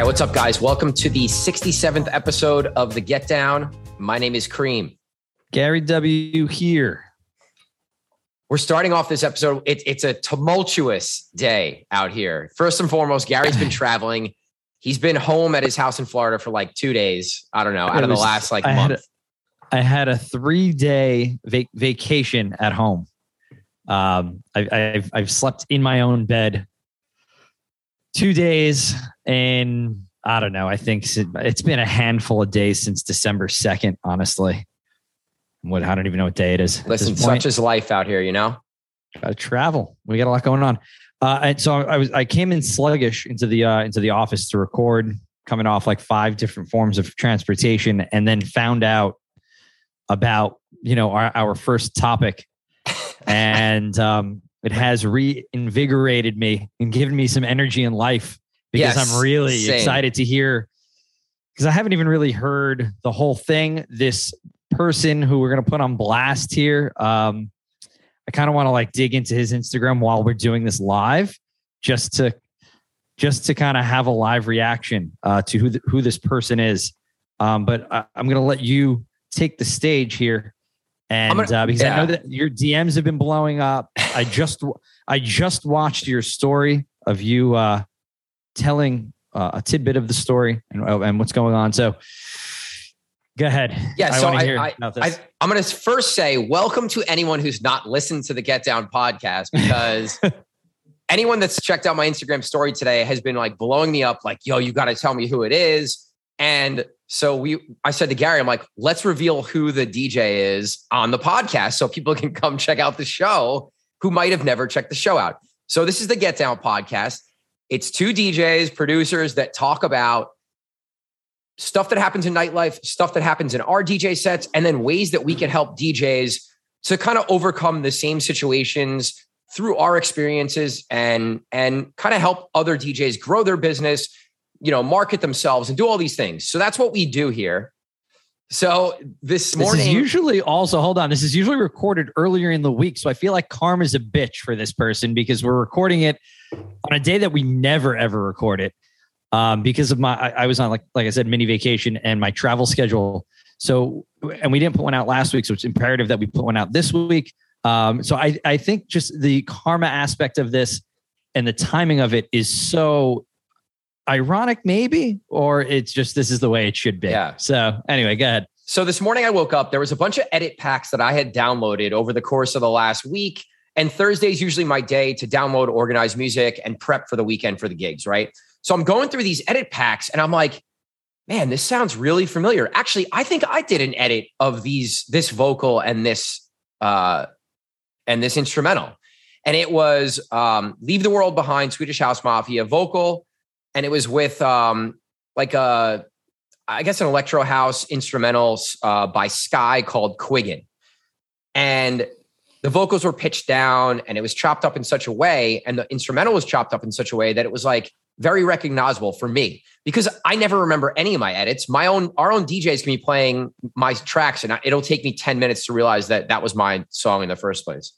right, what's up, guys? Welcome to the 67th episode of the Get Down. My name is Cream. Gary W. here. We're starting off this episode. It, it's a tumultuous day out here. First and foremost, Gary's been traveling. He's been home at his house in Florida for like two days. I don't know, out of the last like I month. Had a, I had a three day vac- vacation at home. Um, I, I've I've slept in my own bed two days, and I don't know. I think it's been a handful of days since December second. Honestly, what I don't even know what day it is. Listen, such is life out here, you know? Gotta travel. We got a lot going on. Uh, and so I was I came in sluggish into the uh, into the office to record, coming off like five different forms of transportation, and then found out about you know our, our first topic, and um, it has reinvigorated me and given me some energy and life because Yes, I'm really same. excited to hear because I haven't even really heard the whole thing. This person who we're going to put on blast here. Um, I kind of want to like dig into his Instagram while we're doing this live, just to just to kind of have a live reaction uh, to who th- who this person is. Um, but I, I'm going to let you take the stage here, and gonna- uh, because I know that your DMs have been blowing up. I just I just watched your story of you uh, telling uh, a tidbit of the story and, and what's going on. So go ahead. Yeah, so I- hear I- about this. I, I'm going to first say welcome to anyone who's not listened to the Get Down podcast because anyone that's checked out my Instagram story today has been like blowing me up, like, yo, you got to tell me who it is. And so we, I said to Gary, I'm like, let's reveal who the DJ is on the podcast so people can come check out the show who might have never checked the show out. So this is the Get Down podcast. It's two DJs, producers that talk about stuff that happens in nightlife, stuff that happens in our DJ sets, and then ways that we can help DJs to kind of overcome the same situations through our experiences and and kind of help other DJs grow their business, you know, market themselves and do all these things. So that's what we do here. So this This morning, is usually also hold on. This is usually recorded earlier in the week, so I feel like karma's a bitch for this person because we're recording it on a day that we never ever record it. Um, because of my, I, I was on like like I said, mini vacation and my travel schedule. So and we didn't put one out last week, so it's imperative that we put one out this week. Um, so I I think just the karma aspect of this and the timing of it is so ironic, maybe, or it's just this is the way it should be. Yeah. So anyway, go ahead. So this morning I woke up, there was a bunch of edit packs that I had downloaded over the course of the last week. And Thursday is usually my day to download, organize music, and prep for the weekend for the gigs, right? So I'm going through these edit packs and I'm like, man, this sounds really familiar. Actually, I think I did an edit of these, this vocal and this uh and this instrumental. And it was um Leave the World Behind, Swedish House Mafia vocal. And it was with um like a I guess an electro house instrumental uh, by Sky called Quiggin. And the vocals were pitched down and it was chopped up in such a way, and the instrumental was chopped up in such a way that it was like very recognizable for me because I never remember any of my edits. My own, our own DJs can be playing my tracks, and it'll take me 10 minutes to realize that that was my song in the first place.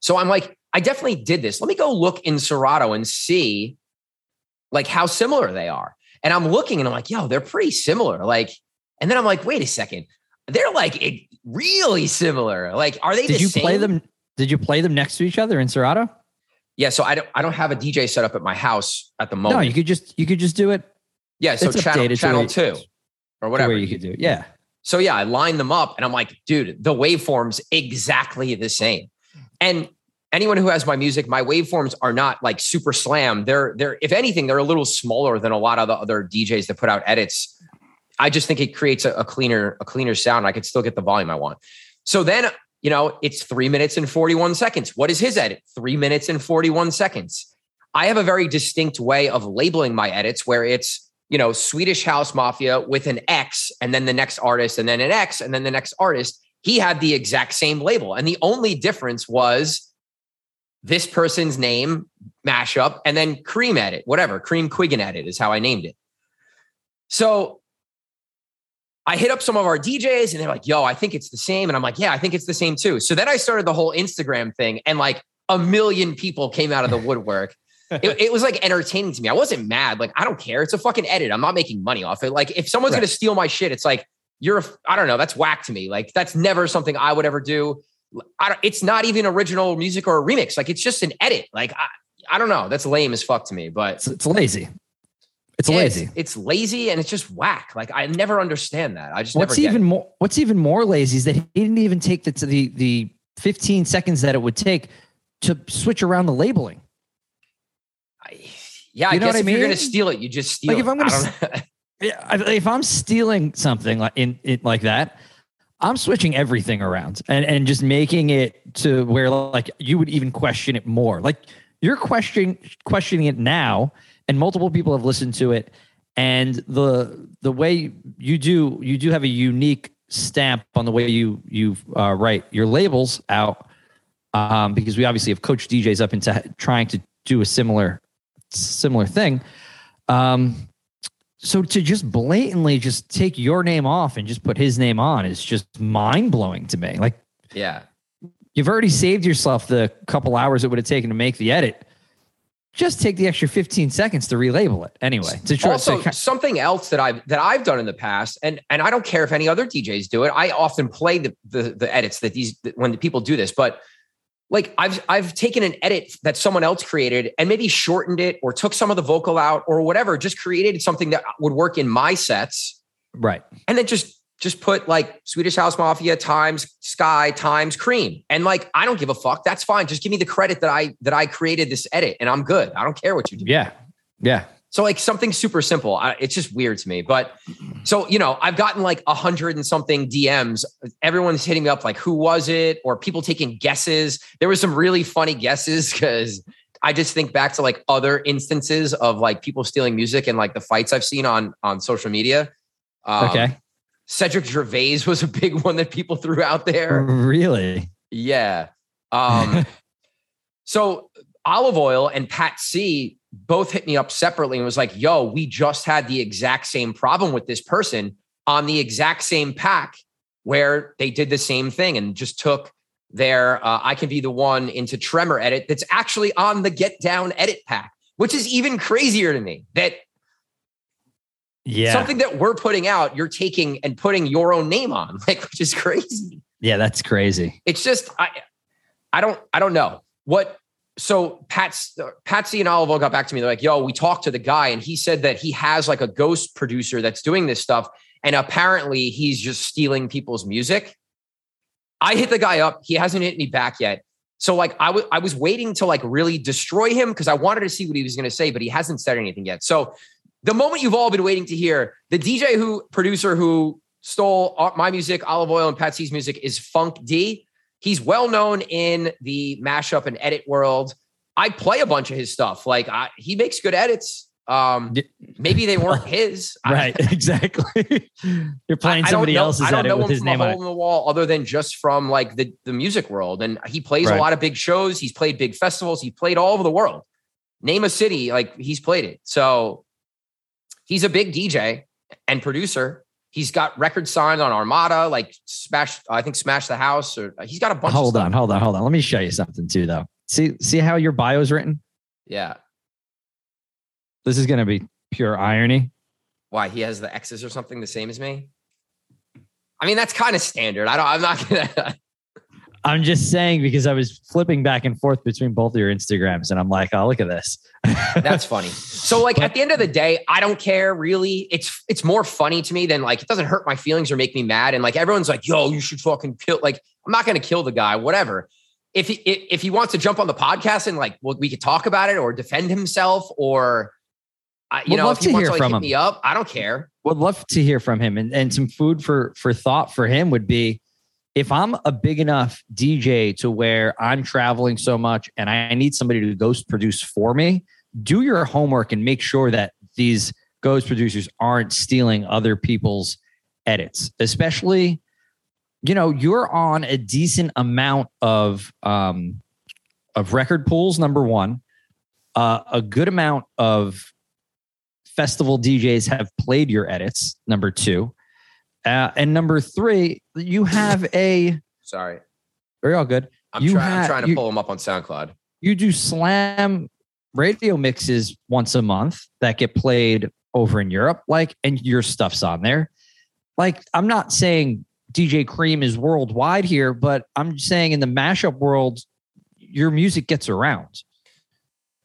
So I'm like, I definitely did this. Let me go look in Serato and see like how similar they are. And I'm looking and I'm like, yo, they're pretty similar. Like, and then I'm like, wait a second. They're like really similar. Like, are they Did the you same? play them? Did you play them next to each other in Serato? Yeah. So I don't I don't have a DJ set up at my house at the moment. No, you could just you could just do it. yeah. So channel channel two or whatever. You could do it. Yeah. So yeah, I line them up and I'm like, dude, the waveforms exactly the same. And anyone who has my music, my waveforms are not like super slam. They're they're if anything, they're a little smaller than a lot of the other DJs that put out edits. I just think it creates a, a cleaner a cleaner sound. I could still get the volume I want. So then, you know, it's three minutes and 41 seconds. What is his edit? Three minutes and 41 seconds. I have a very distinct way of labeling my edits where it's, you know, Swedish House Mafia with an X and then the next artist and then an X and then the next artist. He had the exact same label. And the only difference was this person's name mashup and then Cream edit, whatever. Cream Quiggin edit is how I named it. So I hit up some of our DJs and they're like, yo, I think it's the same. And I'm like, yeah, I think it's the same too. So then I started the whole Instagram thing and like a million people came out of the woodwork. it, it was like entertaining to me. I wasn't mad. Like, I don't care. It's a fucking edit. I'm not making money off it. Like, if someone's Right. gonna steal my shit, it's like you're. I don't know. That's whack to me. Like, that's never something I would ever do. I don't, it's not even original music or a remix. Like, it's just an edit. Like, I, I don't know. That's lame as fuck to me. But It's, it's lazy. It's yeah, lazy. It's, lazy and it's just whack. Like, I never understand that. I just What's even more What's even more lazy is that he didn't even take the the the 15 seconds that it would take to switch around the labeling. I, yeah, I You know guess what I if you're gonna steal it, you just steal. Like, if. I'm gonna I Yeah, If I'm stealing something like in it like that, I'm switching everything around and and just making it to where like you would even question it more. Like you're questioning questioning it now, and multiple people have listened to it, and the the way you do you do have a unique stamp on the way you you uh, write your labels out um, because we obviously have coached DJs up into trying to do a similar similar thing. Um, so to just blatantly just take your name off and just put his name on is just mind blowing to me. Like yeah. you've already saved yourself the couple hours it would have taken to make the edit. Just take the extra 15 seconds to relabel it anyway. To try, also to- something else that I've that I've done in the past, and and I don't care if any other DJs do it. I often play the the, the edits that these when people do this, but like I've I've taken an edit that someone else created and maybe shortened it or took some of the vocal out or whatever, just created something that would work in my sets, right. and then just just put like Swedish House Mafia times Sky times Cream, and like I don't give a fuck. That's fine. Just give me the credit that I that I created this edit, and I'm good. I don't care what you do. Yeah. Yeah. So like something super simple. I, it's just weird to me. But so you know, I've gotten like a hundred and something DMs. Everyone's hitting me up like, "Who was it?" or people taking guesses. There was some really funny guesses because I just think back to like other instances of like people stealing music and like the fights I've seen on on social media. Um, Okay. Cedric Gervais was a big one that people threw out there. Really? Yeah. Um, so Olive Oil and Pat C both hit me up separately and was like, yo, we just had the exact same problem with this person on the exact same pack where they did the same thing and just took their uh, I Can Be the One into Tremor edit that's actually on the Get Down edit pack, which is even crazier to me that Yeah. something that we're putting out, you're taking and putting your own name on, like, which is crazy. yeah, that's crazy. it's just I I don't I don't know what so Pat's Patsy and Olivo got back to me. They're like, yo, we talked to the guy and he said that he has like a ghost producer that's doing this stuff. And apparently he's just stealing people's music. I hit the guy up. He hasn't hit me back yet. So like I wa- I was waiting to like really destroy him because I wanted to see what he was going to say, but he hasn't said anything yet. So the moment you've all been waiting to hear, the DJ who producer who stole uh, my music, Olive Oil, and Patsy's music is Funk D. He's well known in the mashup and edit world. I play a bunch of his stuff. Like I, he makes good edits. Um, maybe they weren't his. I- Right. exactly. You're playing I- I don't somebody know- else's I don't edit know with his from name a on hole in the wall, other than just from like the the music world. And he plays Right. a lot of big shows. He's played big festivals. He played all over the world. Name a city, like he's played it. So he's a big DJ and producer. He's got record signed on Armada, like Smash. I think Smash the House, or uh, he's got a bunch. of Hold on, hold on, hold on. Let me show you something too, though. See, see how your bio is written. Yeah. This is going to be pure irony. Why he has the X's or something the same as me? I mean, that's kind of standard. I don't. I'm not gonna. I'm just saying because I was flipping back and forth between both of your Instagrams, and I'm like, oh, look at this. That's funny. So like at the end of the day, I don't care really. It's it's more funny to me than like it doesn't hurt my feelings or make me mad. And like everyone's like, yo, you should fucking kill. Like I'm not gonna kill the guy, whatever. If he if he wants to jump on the podcast and like well, we could talk about it or defend himself or I you Would know love if he to wants hear to like from hit him. me up, I don't care. would love to hear from him and, and some food for for thought for him would be if i'm a big enough dj to where i'm traveling so much and i need somebody to ghost produce for me do your homework and make sure that these ghost producers aren't stealing other people's edits especially you know you're on a decent amount of um of record pools number one uh, a good amount of festival DJs have played your edits. Number two, uh, and number three, you have a. Sorry. Very all good. I'm, You try- I'm trying to you- pull them up on SoundCloud. You do slam radio mixes once a month that get played over in Europe, like, and your stuff's on there. Like, I'm not saying DJ Cream is worldwide here, but I'm saying in the mashup world, your music gets around.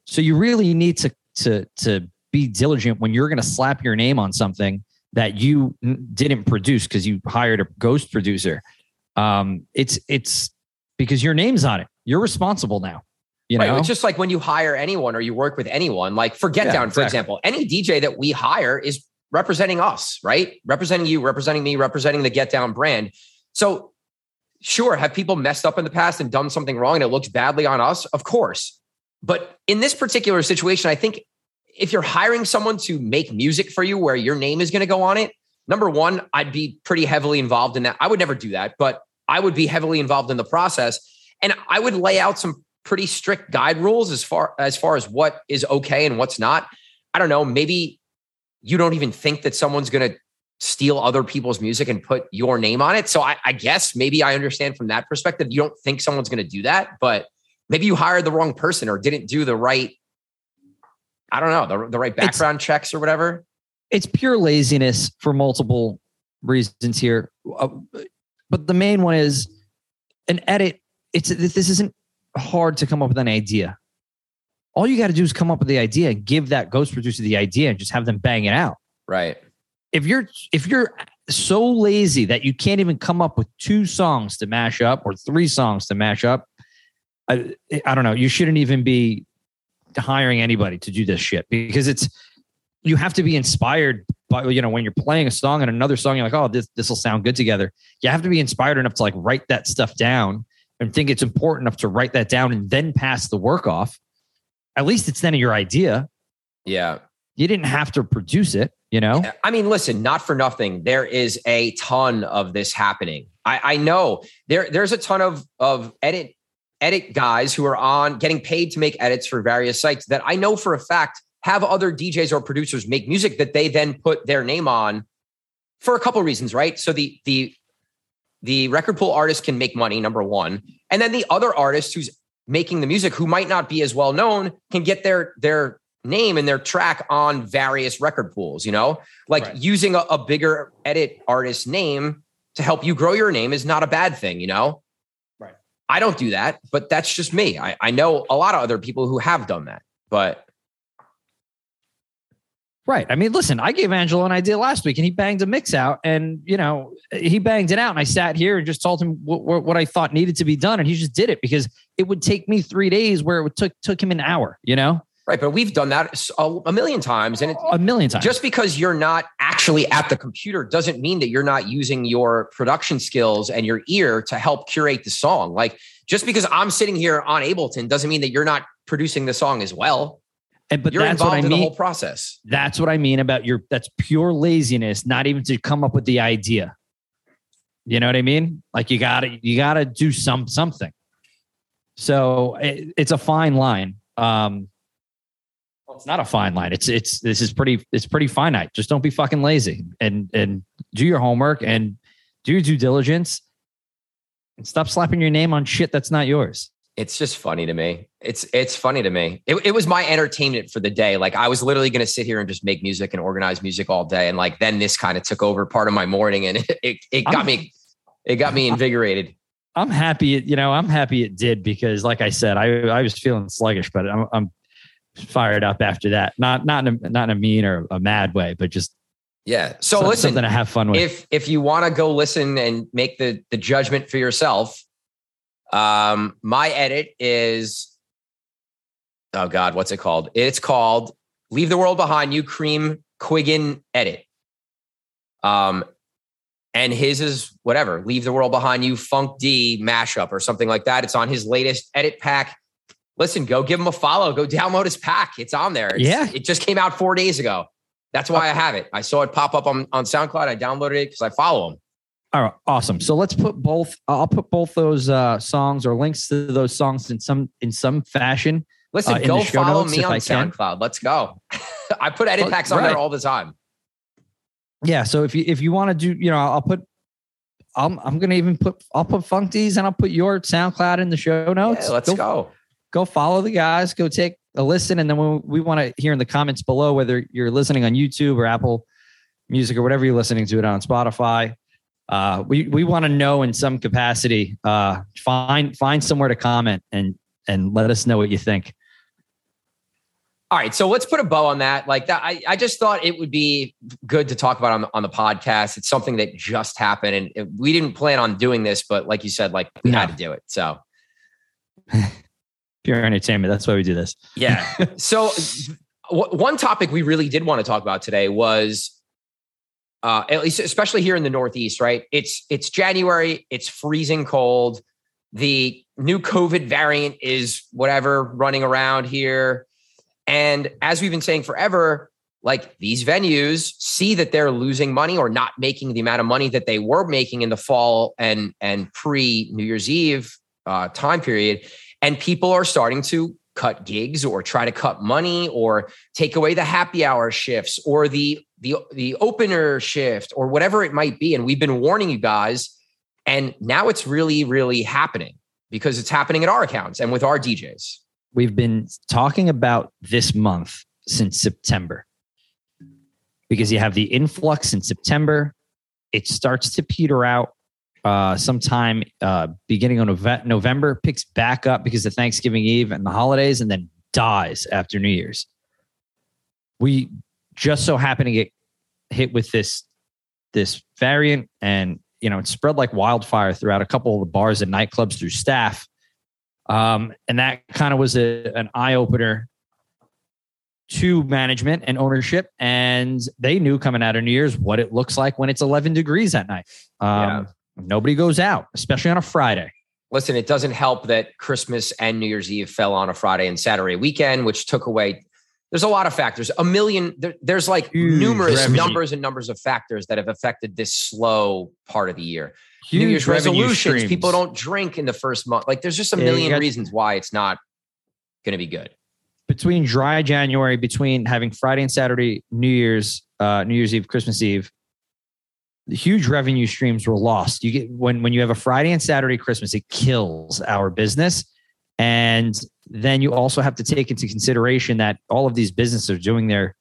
So you really need to to to be diligent when you're going to slap your name on something that you didn't produce because you hired a ghost producer. Um, it's it's because your name's on it. You're responsible now. You know, right. it's just like when you hire anyone or you work with anyone, like for Get yeah, Down, for exactly. example, any DJ that we hire is representing us, right? Representing you, representing me, representing the Get Down brand. So, sure, have people messed up in the past and done something wrong and it looks badly on us? Of course. But in this particular situation, I think if you're hiring someone to make music for you where your name is going to go on it, number one, I'd be pretty heavily involved in that. I would never do that, but I would be heavily involved in the process. And I would lay out some pretty strict guide rules as far as far as what is okay and what's not. I don't know, maybe you don't even think that someone's going to steal other people's music and put your name on it. So I, I, guess maybe I understand from that perspective. You don't think someone's going to do that, but maybe you hired the wrong person or didn't do the right, I don't know, the, the right background it's, checks or whatever. It's pure laziness for multiple reasons here. Uh, but the main one is an edit. It's this isn't hard to come up with an idea. All you got to do is come up with the idea and give that ghost producer the idea and just have them bang it out. Right. If you're if you're so lazy that you can't even come up with two songs to mash up or three songs to mash up, I, I don't know. You shouldn't even be hiring anybody to do this shit because it's you have to be inspired by you know when you're playing a song and another song you're like oh this this will sound good together you have to be inspired enough to like write that stuff down and think it's important enough to write that down and then pass the work off, at least it's then your idea. Yeah. You didn't have to produce it, you know? I mean, listen, not for nothing. There is a ton of this happening. I, I know there there's a ton of of edit edit guys who are on getting paid to make edits for various sites that I know for a fact have other DJs or producers make music that they then put their name on for a couple reasons, right? So the the the record pool artist can make money, number one. And then the other artist who's making the music who might not be as well known can get their their name and their track on various record pools, you know? Like right. using a, a bigger edit artist name to help you grow your name is not a bad thing, you know? I don't do that, but that's just me. I, I know a lot of other people who have done that, but Right. I mean, listen, I gave Angelo an idea last week and he banged a mix out and, you know, he banged it out. And I sat here and just told him what, what I thought needed to be done. And he just did it because it would take me three days where it took, took him an hour, you know? Right. But we've done that a, a million times. And it, a million times. Just because you're not actually at the computer doesn't mean that you're not using your production skills and your ear to help curate the song. Like just because I'm sitting here on Ableton doesn't mean that you're not producing the song as well. And but You're that's what I mean. the whole process. That's what I mean about your. That's pure laziness, not even to come up with the idea. You know what I mean? Like you got to you got to do some something. So it, it's a fine line. Um, it's not a fine line. It's it's this is pretty it's pretty finite. Just don't be fucking lazy and and do your homework and do your due diligence and stop slapping your name on shit that's not yours it's just funny to me. It's it's funny to me. It, it was my entertainment for the day. Like I was literally going to sit here and just make music and organize music all day, and like then this kind of took over part of my morning, and it it, it got I'm, me it got me invigorated. I'm happy. It, you know, I'm happy it did because, like I said, I I was feeling sluggish, but I'm, I'm fired up after that. Not not in a, not in a mean or a mad way, but just yeah. So something, listen, something to have fun with. If if you want to go listen and make the the judgment for yourself, um, my edit is oh god, what's it called? It's called "Leave the World Behind You." Cream Quiggin edit. Um, and his is whatever. Leave the World Behind You, Funk D mashup or something like that. It's on his latest edit pack. Listen, go give him a follow. Go download his pack. It's on there. It's, yeah, it just came out four days ago. That's why I have it. I saw it pop up on, on SoundCloud. I downloaded it because I follow him. All right, awesome. So let's put both. I'll put both those uh, songs or links to those songs in some in some fashion. Listen, uh, go follow me on SoundCloud. Let's go. I put edit packs on right. there all the time. Yeah. So if you if you want to do, you know, I'll put. I'm I'm gonna even put I'll put Funk D's and I'll put your SoundCloud in the show notes. Yeah, let's go, go. Go follow the guys. Go take a listen, and then we, we want to hear in the comments below whether you're listening on YouTube or Apple Music or whatever you're listening to it on Spotify. Uh, we we want to know in some capacity. Uh, find find somewhere to comment and and let us know what you think. All right, so let's put a bow on that. Like that, I, I just thought it would be good to talk about on the, on the podcast. It's something that just happened, and it, we didn't plan on doing this, but like you said, like we no. had to do it. So pure entertainment. That's why we do this. Yeah. so w- one topic we really did want to talk about today was, uh, at least especially here in the Northeast, right? It's it's January. It's freezing cold. The new COVID variant is whatever running around here and as we've been saying forever, like these venues see that they're losing money or not making the amount of money that they were making in the fall and and pre New Year's Eve uh, time period, and people are starting to cut gigs or try to cut money or take away the happy hour shifts or the the the opener shift or whatever it might be. And we've been warning you guys, and now it's really really happening because it's happening at our accounts and with our DJs we've been talking about this month since September because you have the influx in September. It starts to peter out uh, sometime uh, beginning of November, picks back up because of Thanksgiving Eve and the holidays, and then dies after New Year's. We just so happen to get hit with this this variant, and you know it spread like wildfire throughout a couple of the bars and nightclubs through staff. Um, and that kind of was a, an eye opener to management and ownership. And they knew coming out of New Year's what it looks like when it's 11 degrees at night. Um, yeah. Nobody goes out, especially on a Friday. Listen, it doesn't help that Christmas and New Year's Eve fell on a Friday and Saturday weekend, which took away. There's a lot of factors. A million. There, there's like Huge numerous revenue. numbers and numbers of factors that have affected this slow part of the year. Huge New Year's resolutions. Streams. People don't drink in the first month. Like there's just a million got, reasons why it's not going to be good. Between dry January, between having Friday and Saturday, New Year's, uh, New Year's Eve, Christmas Eve, huge revenue streams were lost. You get when when you have a Friday and Saturday Christmas, it kills our business. And then you also have to take into consideration that all of these businesses are doing their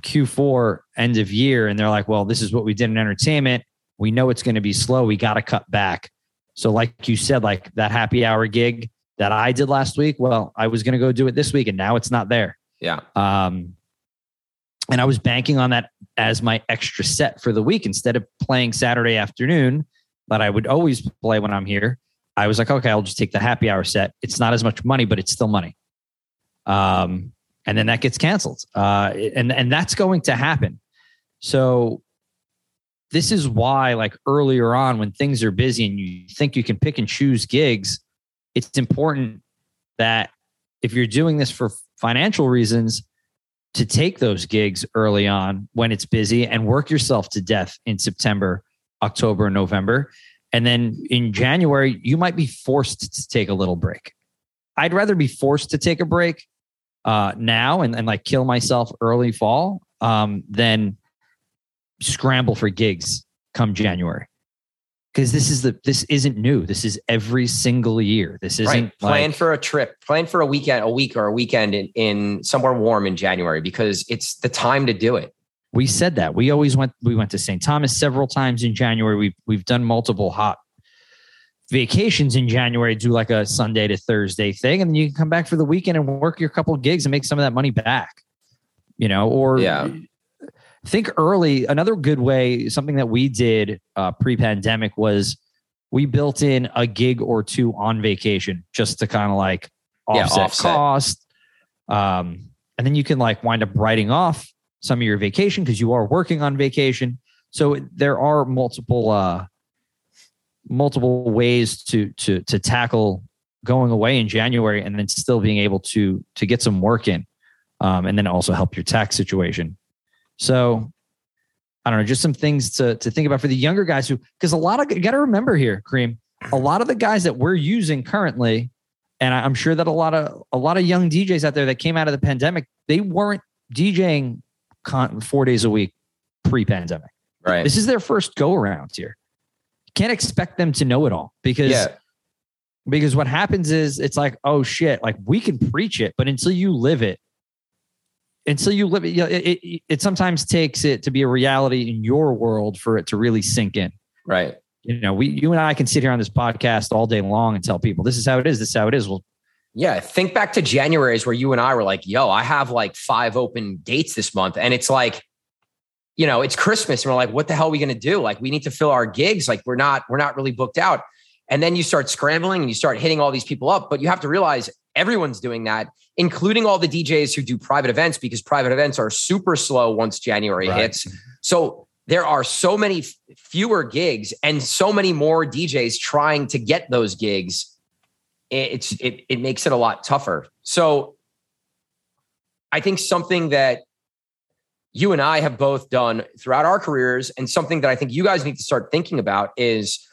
Q4 end of year, and they're like, well, this is what we did in entertainment we know it's going to be slow. We got to cut back. So, like you said, like that happy hour gig that I did last week, well, I was going to go do it this week and now it's not there. Yeah. Um, and I was banking on that as my extra set for the week instead of playing Saturday afternoon that I would always play when I'm here. I was like, okay, I'll just take the happy hour set. It's not as much money, but it's still money. Um, and then that gets canceled. Uh, and and that's going to happen. So this is why like earlier on when things are busy and you think you can pick and choose gigs it's important that if you're doing this for financial reasons to take those gigs early on when it's busy and work yourself to death in September, October, November. And then in January, you might be forced to take a little break. I'd rather be forced to take a break uh, now and, and like kill myself early fall um, than scramble for gigs come January. Because this is the this isn't new. This is every single year. This isn't right. plan like, for a trip, plan for a weekend, a week or a weekend in, in somewhere warm in January because it's the time to do it. We said that. We always went we went to St. Thomas several times in January. We've we've done multiple hot vacations in January, do like a Sunday to Thursday thing, and then you can come back for the weekend and work your couple gigs and make some of that money back. You know, or yeah think early, another good way, something that we did uh, pre pandemic was we built in a gig or two on vacation just to kind of like offset, yeah, offset. cost. Um, and then you can like wind up writing off some of your vacation because you are working on vacation. So there are multiple uh, multiple ways to to to tackle going away in January and then still being able to to get some work in, um, and then also help your tax situation. So I don't know, just some things to, to think about for the younger guys who, because a lot of, you got to remember here, Kareem, a mm-hmm. lot of the guys that we're using currently, and I'm sure that a lot of, a lot of young DJs out there that came out of the pandemic, they weren't DJing con- four days a week pre pandemic. Right. This is their first go around here. You can't expect them to know it all because yeah. because what happens is it's like, oh shit, like we can preach it, but until you live it, until you live it, you know, it, it, it sometimes takes it to be a reality in your world for it to really sink in. Right. You know, we, you and I can sit here on this podcast all day long and tell people this is how it is. This is how it is. Well, yeah. Think back to January's where you and I were like, yo, I have like five open dates this month. And it's like, you know, it's Christmas. And we're like, what the hell are we going to do? Like, we need to fill our gigs. Like, we're not, we're not really booked out. And then you start scrambling and you start hitting all these people up. But you have to realize everyone's doing that, including all the DJs who do private events because private events are super slow once January right. hits. So there are so many f- fewer gigs and so many more DJs trying to get those gigs. It's it, it makes it a lot tougher. So I think something that you and I have both done throughout our careers, and something that I think you guys need to start thinking about is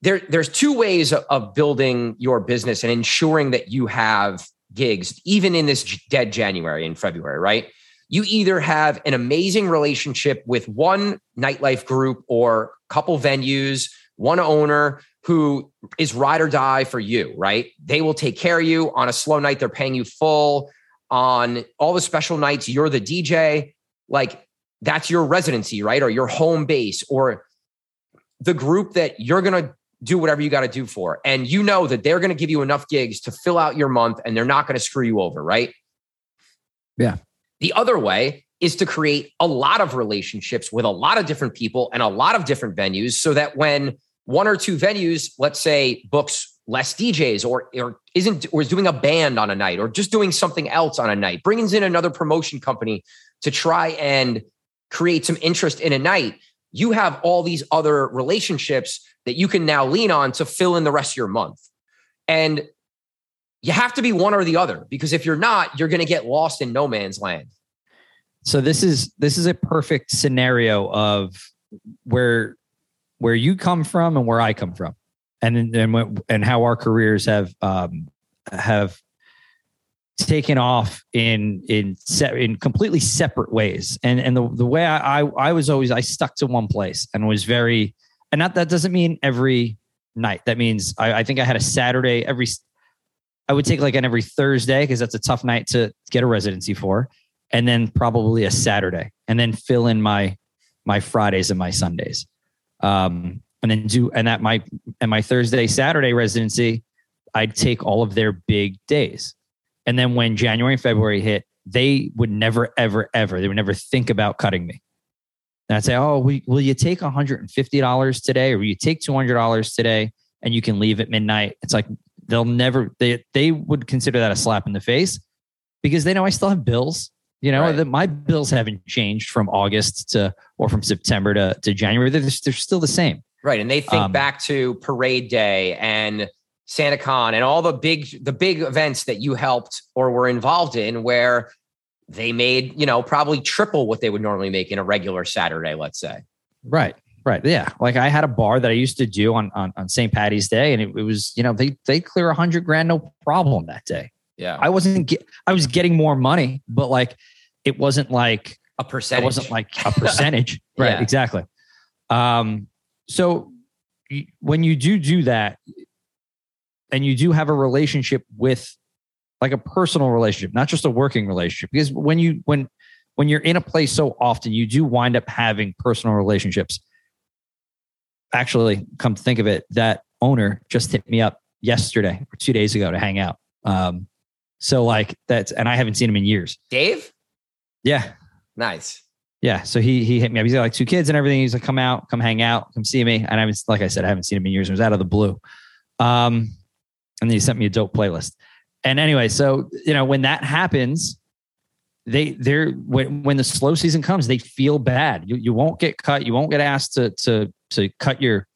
there, there's two ways of building your business and ensuring that you have gigs, even in this dead January and February, right? You either have an amazing relationship with one nightlife group or couple venues, one owner who is ride or die for you, right? They will take care of you on a slow night, they're paying you full. On all the special nights, you're the DJ. Like that's your residency, right? Or your home base, or the group that you're going to do whatever you got to do for. And you know that they're going to give you enough gigs to fill out your month and they're not going to screw you over, right? Yeah. The other way is to create a lot of relationships with a lot of different people and a lot of different venues so that when one or two venues, let's say, books less DJs or, or isn't or is doing a band on a night or just doing something else on a night, brings in another promotion company to try and create some interest in a night, you have all these other relationships that you can now lean on to fill in the rest of your month. And you have to be one or the other because if you're not, you're going to get lost in no man's land. So this is this is a perfect scenario of where where you come from and where I come from, and and and how our careers have um, have taken off in in set in completely separate ways. And and the the way I, I I was always I stuck to one place and was very and not that doesn't mean every night. That means I, I think I had a Saturday every. I would take like an every Thursday because that's a tough night to get a residency for, and then probably a Saturday, and then fill in my my Fridays and my Sundays, um, and then do and that my and my Thursday Saturday residency, I'd take all of their big days, and then when January and February hit, they would never ever ever they would never think about cutting me and I'd say, oh, will, will you take $150 today or will you take $200 today and you can leave at midnight? It's like they'll never, they, they would consider that a slap in the face because they know I still have bills. You know, right. that my bills haven't changed from August to, or from September to, to January. They're, they're still the same. Right. And they think um, back to parade day and SantaCon and all the big, the big events that you helped or were involved in where they made, you know, probably triple what they would normally make in a regular Saturday, let's say. Right. Right. Yeah. Like I had a bar that I used to do on on, on St. Patty's Day, and it, it, was, you know, they they clear a hundred grand no problem that day. Yeah. I wasn't get I was getting more money, but like it wasn't like a percentage. It wasn't like a percentage. right. Yeah. Exactly. Um, so when you do do that, and you do have a relationship with like a personal relationship, not just a working relationship. Because when you when when you're in a place so often, you do wind up having personal relationships. Actually, come to think of it, that owner just hit me up yesterday or two days ago to hang out. Um, so like that's and I haven't seen him in years. Dave? Yeah. Nice. Yeah. So he he hit me up. He's got like two kids and everything. He's like, come out, come hang out, come see me. And I was like I said, I haven't seen him in years. It was out of the blue. Um, and then he sent me a dope playlist and anyway, so you know when that happens, they they're when when the slow season comes, they feel bad. You you won't get cut. You won't get asked to to to cut your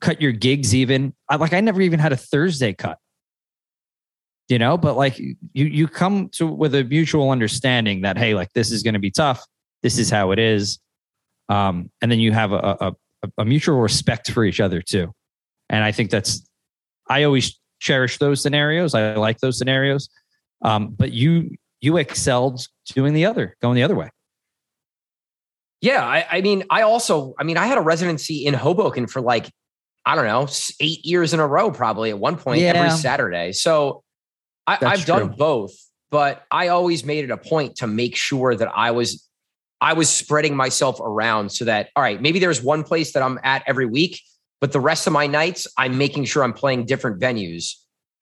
cut your gigs. Even I, like I never even had a Thursday cut. You know, but like you you come to with a mutual understanding that hey, like this is going to be tough. This is how it is, um, and then you have a, a a mutual respect for each other too. And I think that's I always cherish those scenarios. I like those scenarios. Um, but you you excelled doing the other, going the other way. Yeah, I, I mean, I also, I mean, I had a residency in Hoboken for like I don't know, eight years in a row, probably at one point Yeah. every Saturday. So I, I've done both, but I always made it a point to make sure that I was I was spreading myself around so that all right, maybe there's one place that I'm at every week, but the rest of my nights I'm making sure I'm playing different venues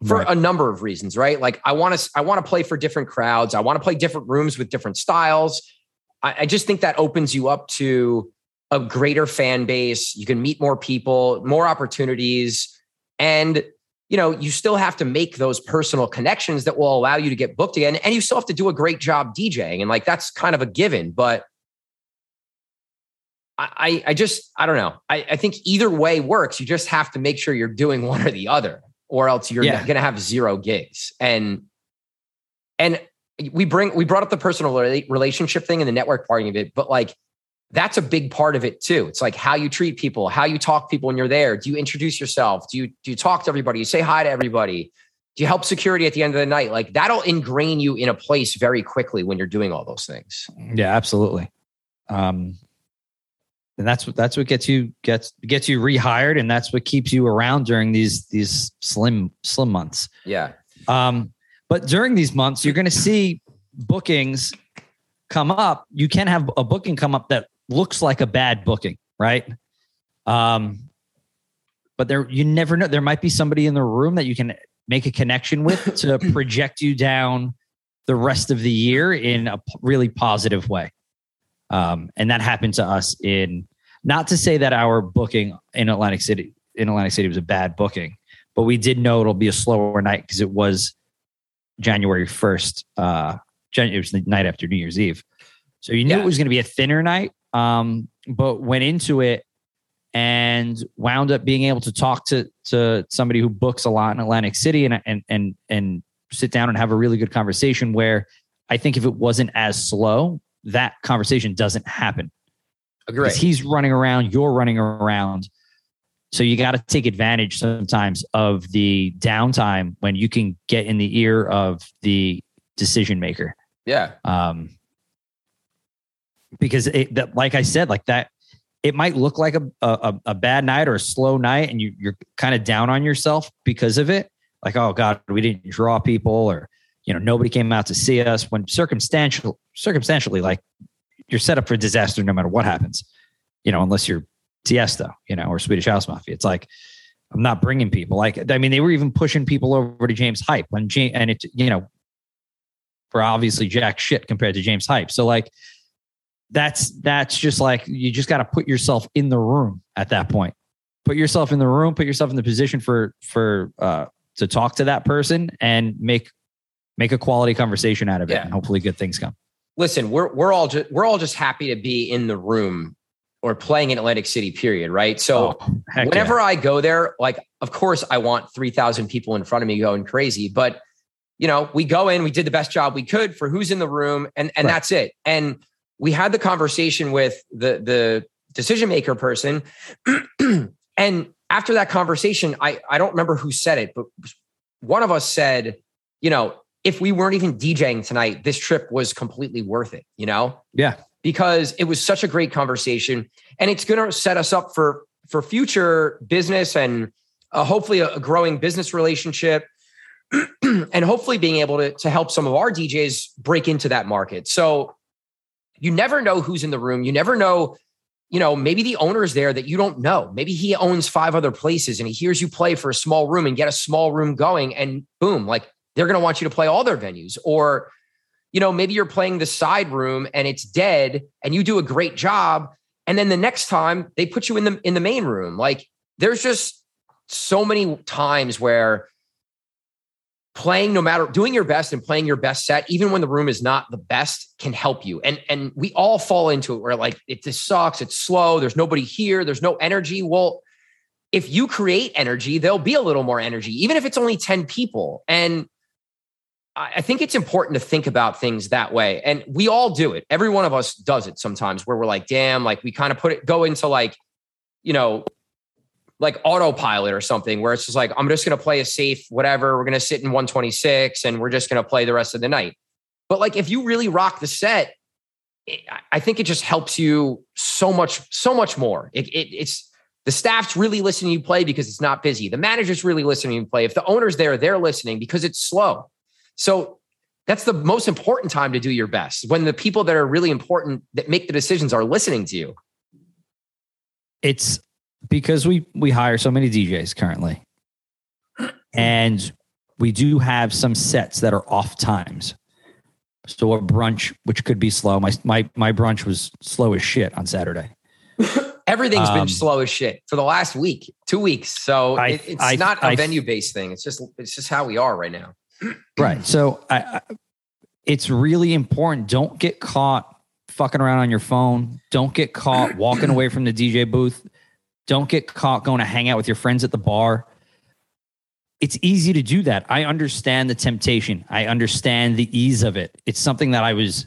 for Right. a number of reasons, right? Like I want to I want to play for different crowds. I want to play different rooms with different styles. I, I just think that opens you up to a greater fan base. You can meet more people, more opportunities, and you know you still have to make those personal connections that will allow you to get booked again, and you still have to do a great job DJing, and like that's kind of a given. But I, I I just I don't know. I, I think either way works. You just have to make sure you're doing one or the other, or else you're Yeah. going to have zero gigs. And and we bring we brought up the personal relationship thing and the network part of it, but like that's a big part of it too. It's like how you treat people, how you talk to people when you're there. Do you introduce yourself? Do you do you talk to everybody? You say hi to everybody? Do you help security at the end of the night? Like that'll ingrain you in a place very quickly when you're doing all those things. Yeah, absolutely. Um, and that's what that's what gets you gets gets you rehired, and that's what keeps you around during these these slim slim months. Yeah. Um, but during these months, you're going to see bookings come up. You can have a booking come up that looks like a bad booking, right? Um, but there, you never know. There might be somebody in the room that you can make a connection with to project you down the rest of the year in a really positive way. Um, and that happened to us in not to say that our booking in Atlantic City in Atlantic City was a bad booking, but we did know it'll be a slower night because it was January 1st. Uh, it was the night after New Year's Eve. So you knew Yeah. it was going to be a thinner night, um, but went into it and wound up being able to talk to to somebody who books a lot in Atlantic City and and and and sit down and have a really good conversation where I think if it wasn't as slow, that conversation doesn't happen Agree. because he's running around, you're running around. So you got to take advantage sometimes of the downtime when you can get in the ear of the decision maker. Yeah. Um, because it, that, like I said, like that, it might look like a, a, a bad night or a slow night and you, you're kind of down on yourself because of it. Like, oh God, we didn't draw people or, you know, nobody came out to see us when circumstantial, circumstantially, like you're set up for disaster no matter what happens, you know, unless you're Tiesto, you know, or Swedish House Mafia. It's like, I'm not bringing people. Like, I mean, they were even pushing people over to James Hype when James, and it, you know, for obviously jack shit compared to James Hype. So like, that's that's just like you just got to put yourself in the room at that point. Put yourself in the room. Put yourself in the position for for uh, to talk to that person and make make a quality conversation out of it, Yeah. and hopefully good things come. listen, we're we're all just we're all just happy to be in the room or playing in Atlantic City, period. Right. So Oh, whenever I go there, like of course I want 3,000 people in front of me going crazy, but you know, we go in, we did the best job we could for who's in the room and and Right. that's it. And we had the conversation with the the decision maker person and after that conversation, I I don't remember who said it, but one of us said, you know, if we weren't even DJing tonight, this trip was completely worth it, you know? Yeah. Because it was such a great conversation and it's going to set us up for for future business and uh, hopefully a, a growing business relationship and hopefully being able to to help some of our DJs break into that market. So you never know who's in the room. You never know you know, maybe the owner's there that you don't know. Maybe he owns five other places and he hears you play for a small room and get a small room going and boom, like they're going to want you to play all their venues. Or you know, maybe you're playing the side room and it's dead and you do a great job and then the next time they put you in the in the main room. Like there's just so many times where playing no matter doing your best and playing your best set even when the room is not the best can help you. And and we all fall into it where like it just sucks it's slow there's nobody here there's no energy. Well if you create energy there'll be a little more energy even if it's only 10 people. And I think it's important to think about things that way. And we all do it. Every one of us does it sometimes where we're like, damn, like we kind of put it, go into like, you know, like autopilot or something where it's just like, I'm just going to play a safe, whatever. We're going to sit in 126 and we're just going to play the rest of the night. But like, if you really rock the set, I think it just helps you so much, so much more. It, it, it's, The staff's really listening to you play because it's not busy. The manager's really listening to you play. If the owner's there, they're listening because it's slow. So that's the most important time to do your best when the people that are really important that make the decisions are listening to you. It's because we we hire so many DJs currently. And we do have some sets that are off times. So a brunch, which could be slow. My my my brunch was slow as shit on Saturday. Everything's um, been slow as shit for the last week, two weeks. So I, it, it's I, not a venue based thing. It's just it's just how we are right now. Right. So I, it's really important. Don't get caught fucking around on your phone. Don't get caught walking away from the DJ booth. Don't get caught going to hang out with your friends at the bar it's easy to do that. I understand the temptation. I understand the ease of it. It's something that I was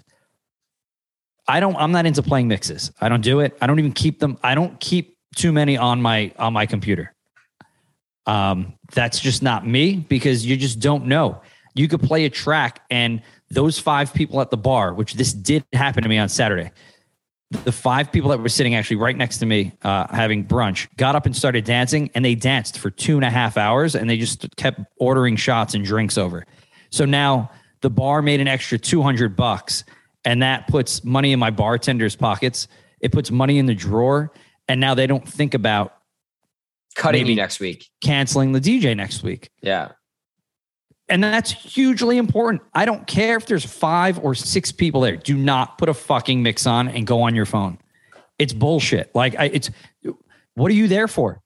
I don't I'm not into playing mixes. I don't do it. I don't even keep them. I don't keep too many on my on my computer. Um that's just not me because you just don't know. You could play a track and those five people at the bar, which this did happen to me on Saturday the five people that were sitting actually right next to me uh, having brunch got up and started dancing and they danced for two and a half hours and they just kept ordering shots and drinks over so now the bar made an extra 200 bucks and that puts money in my bartender's pockets it puts money in the drawer and now they don't think about cutting me next week canceling the dj next week yeah and that's hugely important. I don't care if there's five or six people there. Do not put a fucking mix on and go on your phone. It's bullshit. Like I, it's what are you there for?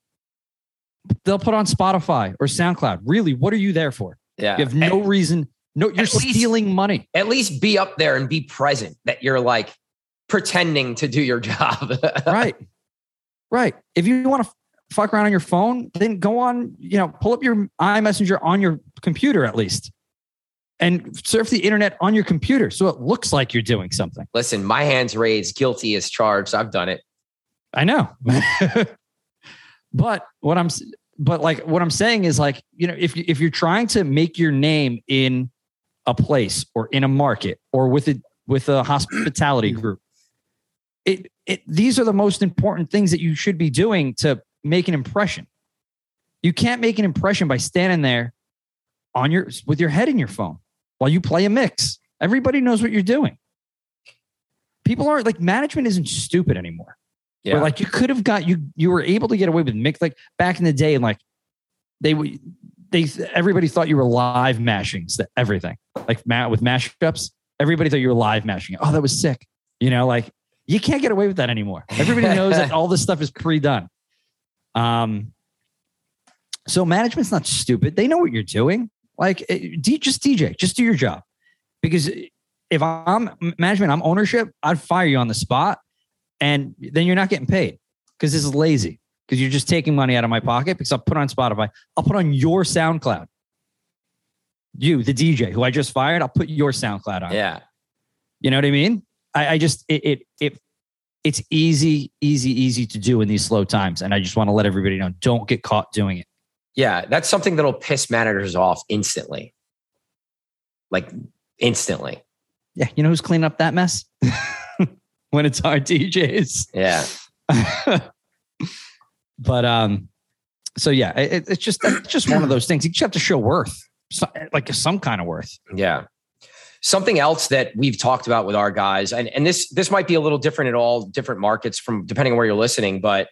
They'll put on Spotify or SoundCloud. Really, what are you there for? Yeah. You have no and, reason. No, you're stealing least, money. At least be up there and be present that you're like pretending to do your job. right. Right. If you want to fuck around on your phone, then go on, you know, pull up your iMessenger on your computer at least and surf the internet on your computer so it looks like you're doing something. Listen, my hands raised, guilty as charged. I've done it. I know. but what I'm but like what I'm saying is like, you know, if if you're trying to make your name in a place or in a market or with a with a hospitality group, it it these are the most important things that you should be doing to make an impression. You can't make an impression by standing there on your with your head in your phone while you play a mix. Everybody knows what you're doing. People aren't like management isn't stupid anymore. Yeah. Where like you could have got you you were able to get away with mix like back in the day and like they they everybody thought you were live mashing everything like with mashups. Everybody thought you were live mashing. Oh, that was sick. You know, like you can't get away with that anymore. Everybody knows that all this stuff is pre-done. Um, so management's not stupid. They know what you're doing. Like, eh, just DJ, just do your job. Because if I'm management, I'm ownership, I'd fire you on the spot, and then you're not getting paid because this is lazy. Because you're just taking money out of my pocket. Because I'll put on Spotify, I'll put on your SoundCloud. You, the DJ who I just fired, I'll put your SoundCloud on. Yeah. You know what I mean? I, I just it, it it it's easy, easy, easy to do in these slow times. And I just want to let everybody know don't get caught doing it. Yeah, that's something that'll piss managers off instantly. Like instantly. Yeah. You know who's cleaning up that mess? when it's our DJs. Yeah. but um, so yeah, it, it's just it's just one of those things. You just have to show worth, like some kind of worth. Yeah. Something else that we've talked about with our guys, and, and this this might be a little different in all different markets from depending on where you're listening, but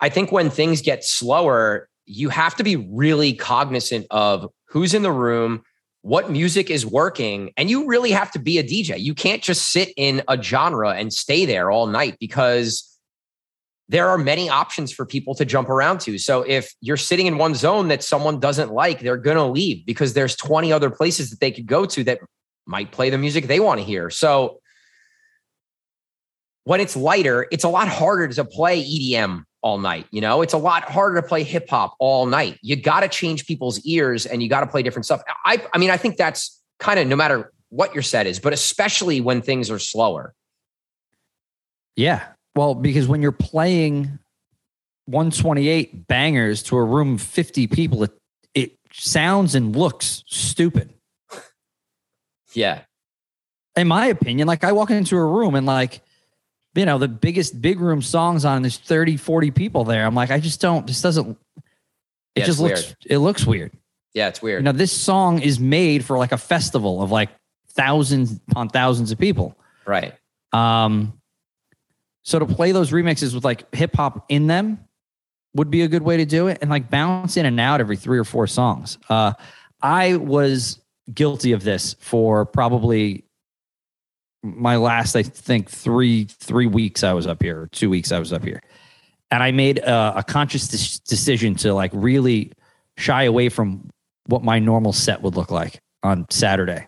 I think when things get slower, you have to be really cognizant of who's in the room, what music is working, and you really have to be a DJ. You can't just sit in a genre and stay there all night because there are many options for people to jump around to. So if you're sitting in one zone that someone doesn't like, they're going to leave because there's 20 other places that they could go to that might play the music they want to hear. So when it's lighter, it's a lot harder to play EDM all night. You know, it's a lot harder to play hip hop all night. You got to change people's ears and you got to play different stuff. I, I mean, I think that's kind of no matter what your set is, but especially when things are slower. Yeah. Well, because when you're playing 128 bangers to a room of 50 people, it, it sounds and looks stupid. Yeah. In my opinion, like I walk into a room and like you know, the biggest big room songs on. There's 30, 40 people there. I'm like, I just don't. This doesn't. It Yeah, just looks. weird. It looks weird. Yeah, it's weird. You know, this song is made for like a festival of like thousands upon thousands of people. right. Um, so to play those remixes with like hip hop in them would be a good way to do it, and like bounce in and out every three or four songs. Uh, I was guilty of this for probably my last, I think three three weeks I was up here, two weeks I was up here, and I made a, a conscious des- decision to like really shy away from what my normal set would look like on Saturday.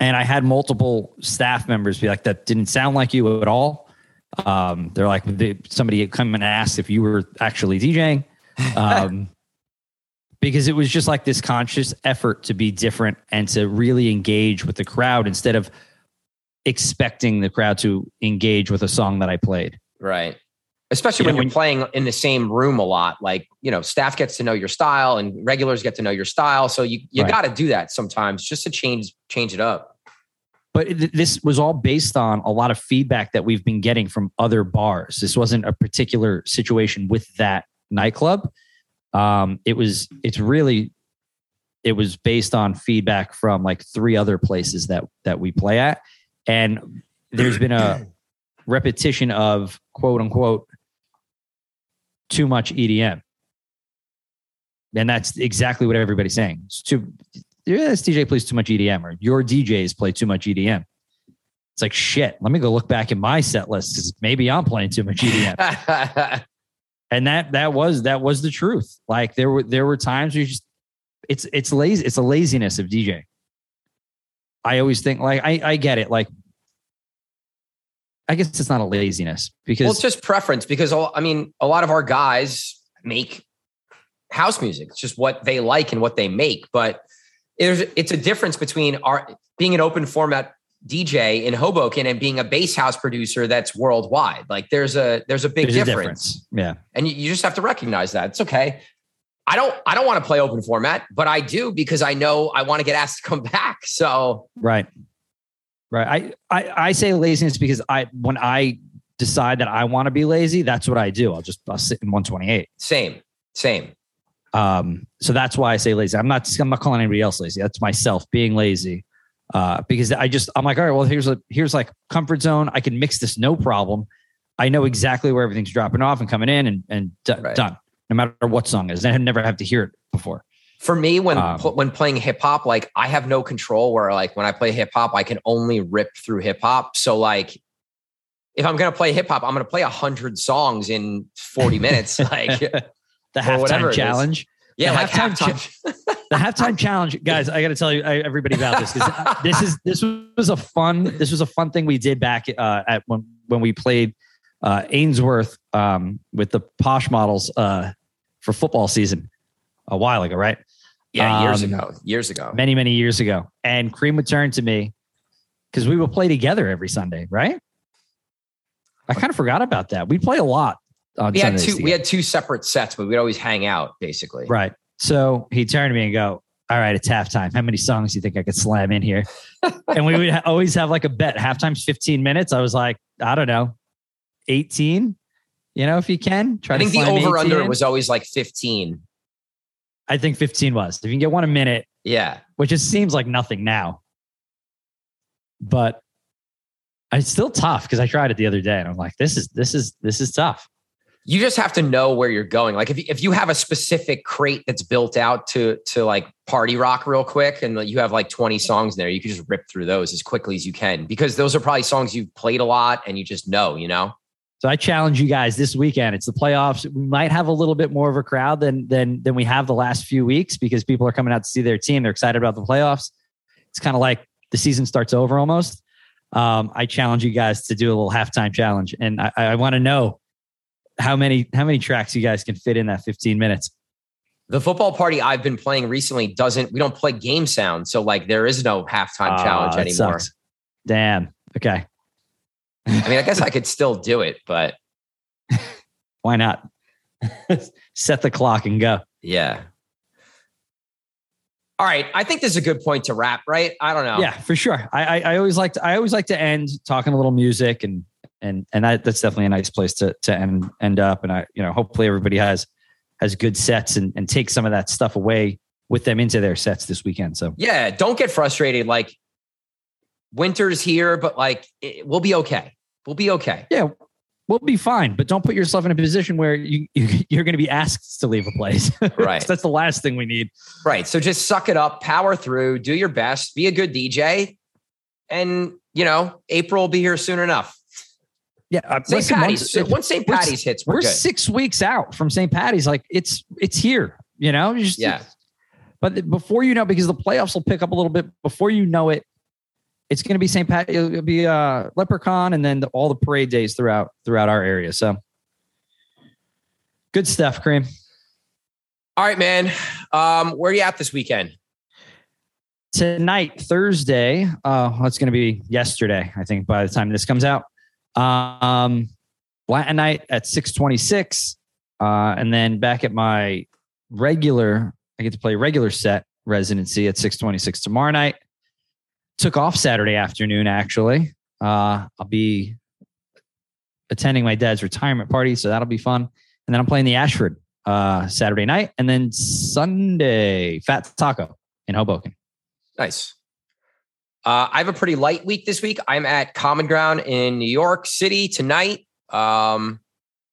And I had multiple staff members be like, "That didn't sound like you at all." Um, they're like, they, somebody come and asked if you were actually DJing, um, because it was just like this conscious effort to be different and to really engage with the crowd instead of expecting the crowd to engage with a song that I played. Right. Especially You know, when you're playing in the same room a lot. Like, you know, staff gets to know your style and regulars get to know your style. So you, you Right. got to do that sometimes just to change change it up. but it, this was all based on a lot of feedback that we've been getting from other bars. This wasn't a particular situation with that nightclub. Um, it was. It's really. It was based on feedback from like three other places that that we play at, and there's been a repetition of quote unquote too much EDM. And that's exactly what everybody's saying. It's too yeah, this DJ plays too much EDM, or your DJs play too much EDM. It's like shit. Let me go look back at my set list because maybe I'm playing too much EDM. and that that was that was the truth. Like there were there were times where you just it's it's lazy. It's a laziness of DJ. I always think like I I get it. Like I guess it's not a laziness because well, it's just preference because all, I mean, a lot of our guys make house music. It's just what they like and what they make. But there's it's a difference between our being an open format DJ in Hoboken and being a bass house producer that's worldwide. Like there's a there's a big there's a difference. difference. Yeah. and you, you just have to recognize that it's okay i don't i don't want to play open format but i do because i know i want to get asked to come back so Right. Right. I, I, I say laziness because I when I decide that I want to be lazy, that's what I do. I'll just I'll sit in 128. same same Um, so that's why I say lazy. I'm not I'm not calling anybody else lazy. That's myself being lazy. Uh, because I just I'm like, all right, well, here's a here's like comfort zone. I can mix this no problem. I know exactly where everything's dropping off and coming in and and d- Right. done. No matter what song is, I never have to hear it before. for me when Um, pl- when playing hip hop like i have no control where like when i play hip hop i can only rip through hip hop so like if i'm going to play hip hop i'm going to play a 100 songs in 40 minutes like the halftime challenge. Yeah The like halftime halftime the halftime challenge, guys. I got to tell you, I, everybody about this this is this was a fun this was a fun thing we did back uh, at when when we played uh, Ainsworth um, with the posh models uh, for football season a while ago, right? yeah years Um, ago years ago Many many years ago, and Cream would turn to me because we would play together every Sunday, right? I kind of forgot about that. We play a lot on we had two we had two separate sets but we'd always hang out basically Right. So he turned to me and go, All right, it's halftime. How many songs do you think I could slam in here? and we would ha- always have like a bet. Halftime's 15 minutes. I was like, I don't know, 18, you know, if you can. Try i think to the over under in. was always like 15 I think 15 was. If you can get one a minute, yeah which just seems like nothing now. But it's still tough because I tried it the other day and I'm like, this is this is this is tough. You just have to know where you're going. Like if if you have a specific crate that's built out to to like party rock real quick, and you have like 20 songs in there, you can just rip through those as quickly as you can because those are probably songs you've played a lot and you just know, you know. So I challenge you guys this weekend. It's the playoffs. We might have a little bit more of a crowd than than than we have the last few weeks because people are coming out to see their team. They're excited about the playoffs. It's kind of like the season starts over almost. Um, I challenge you guys to do a little halftime challenge, and I, I want to know how many how many tracks you guys can fit in that 15 minutes. The football party I've been playing recently doesn't. We don't play game sound, so like there is no halftime Ah, challenge anymore. sucks. Damn. Okay. I mean, I guess I could still do it, but Why not? Set the clock and go. yeah. All right, I think this is a good point to wrap, right? I don't know. Yeah, for sure. I, I, I always like to I always like to end talking a little music and and and I, that's definitely a nice place to to end end up. And I you know hopefully everybody has has good sets and and take some of that stuff away with them into their sets this weekend. So yeah, don't get frustrated. Like winter's here, but like it, we'll be okay. We'll be okay. Yeah, we'll be fine. But don't put yourself in a position where you, you are going to be asked to leave a place. Right. That's the last thing we need. Right. So just suck it up, power through, do your best, be a good DJ, and you know April will be here soon enough. Yeah, uh, St. Patty's. Once, once St. Patty's hits, we're, we're six weeks out from St. Patty's. Like it's it's here. You know, just, yeah. But before you know, because the playoffs will pick up a little bit before you know it, it's going to be St. Pat. It'll be uh, Leprechaun, and then the, all the parade days throughout throughout our area. So good stuff, Cream. All right, man. Um, where are you at this weekend? Tonight, Thursday. Uh, it's going to be yesterday, I think. By the time this comes out, um, Latin night at six twenty six, uh, and then back at my regular. I get to play regular set residency at six twenty six tomorrow night took off Saturday afternoon, actually. Uh, I'll be attending my dad's retirement party, so that'll be fun. And then I'm playing the Ashford uh, Saturday night, and then Sunday, Fat Taco in Hoboken. Nice. Uh, I have a pretty light week this week. I'm at Common Ground in New York City tonight. Um,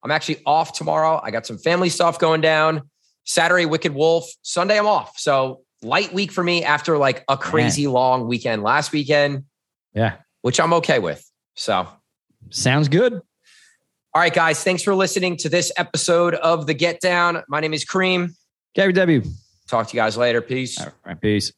I'm actually off tomorrow. I got some family stuff going down. Saturday, Wicked Wolf. Sunday, I'm off. So light week for me after like a crazy Man. long weekend last weekend. Yeah. Which I'm okay with. So sounds good. All right, guys. Thanks for listening to this episode of The Get Down. My name is Cream. Gary W. Talk to you guys later. Peace. All right. Peace.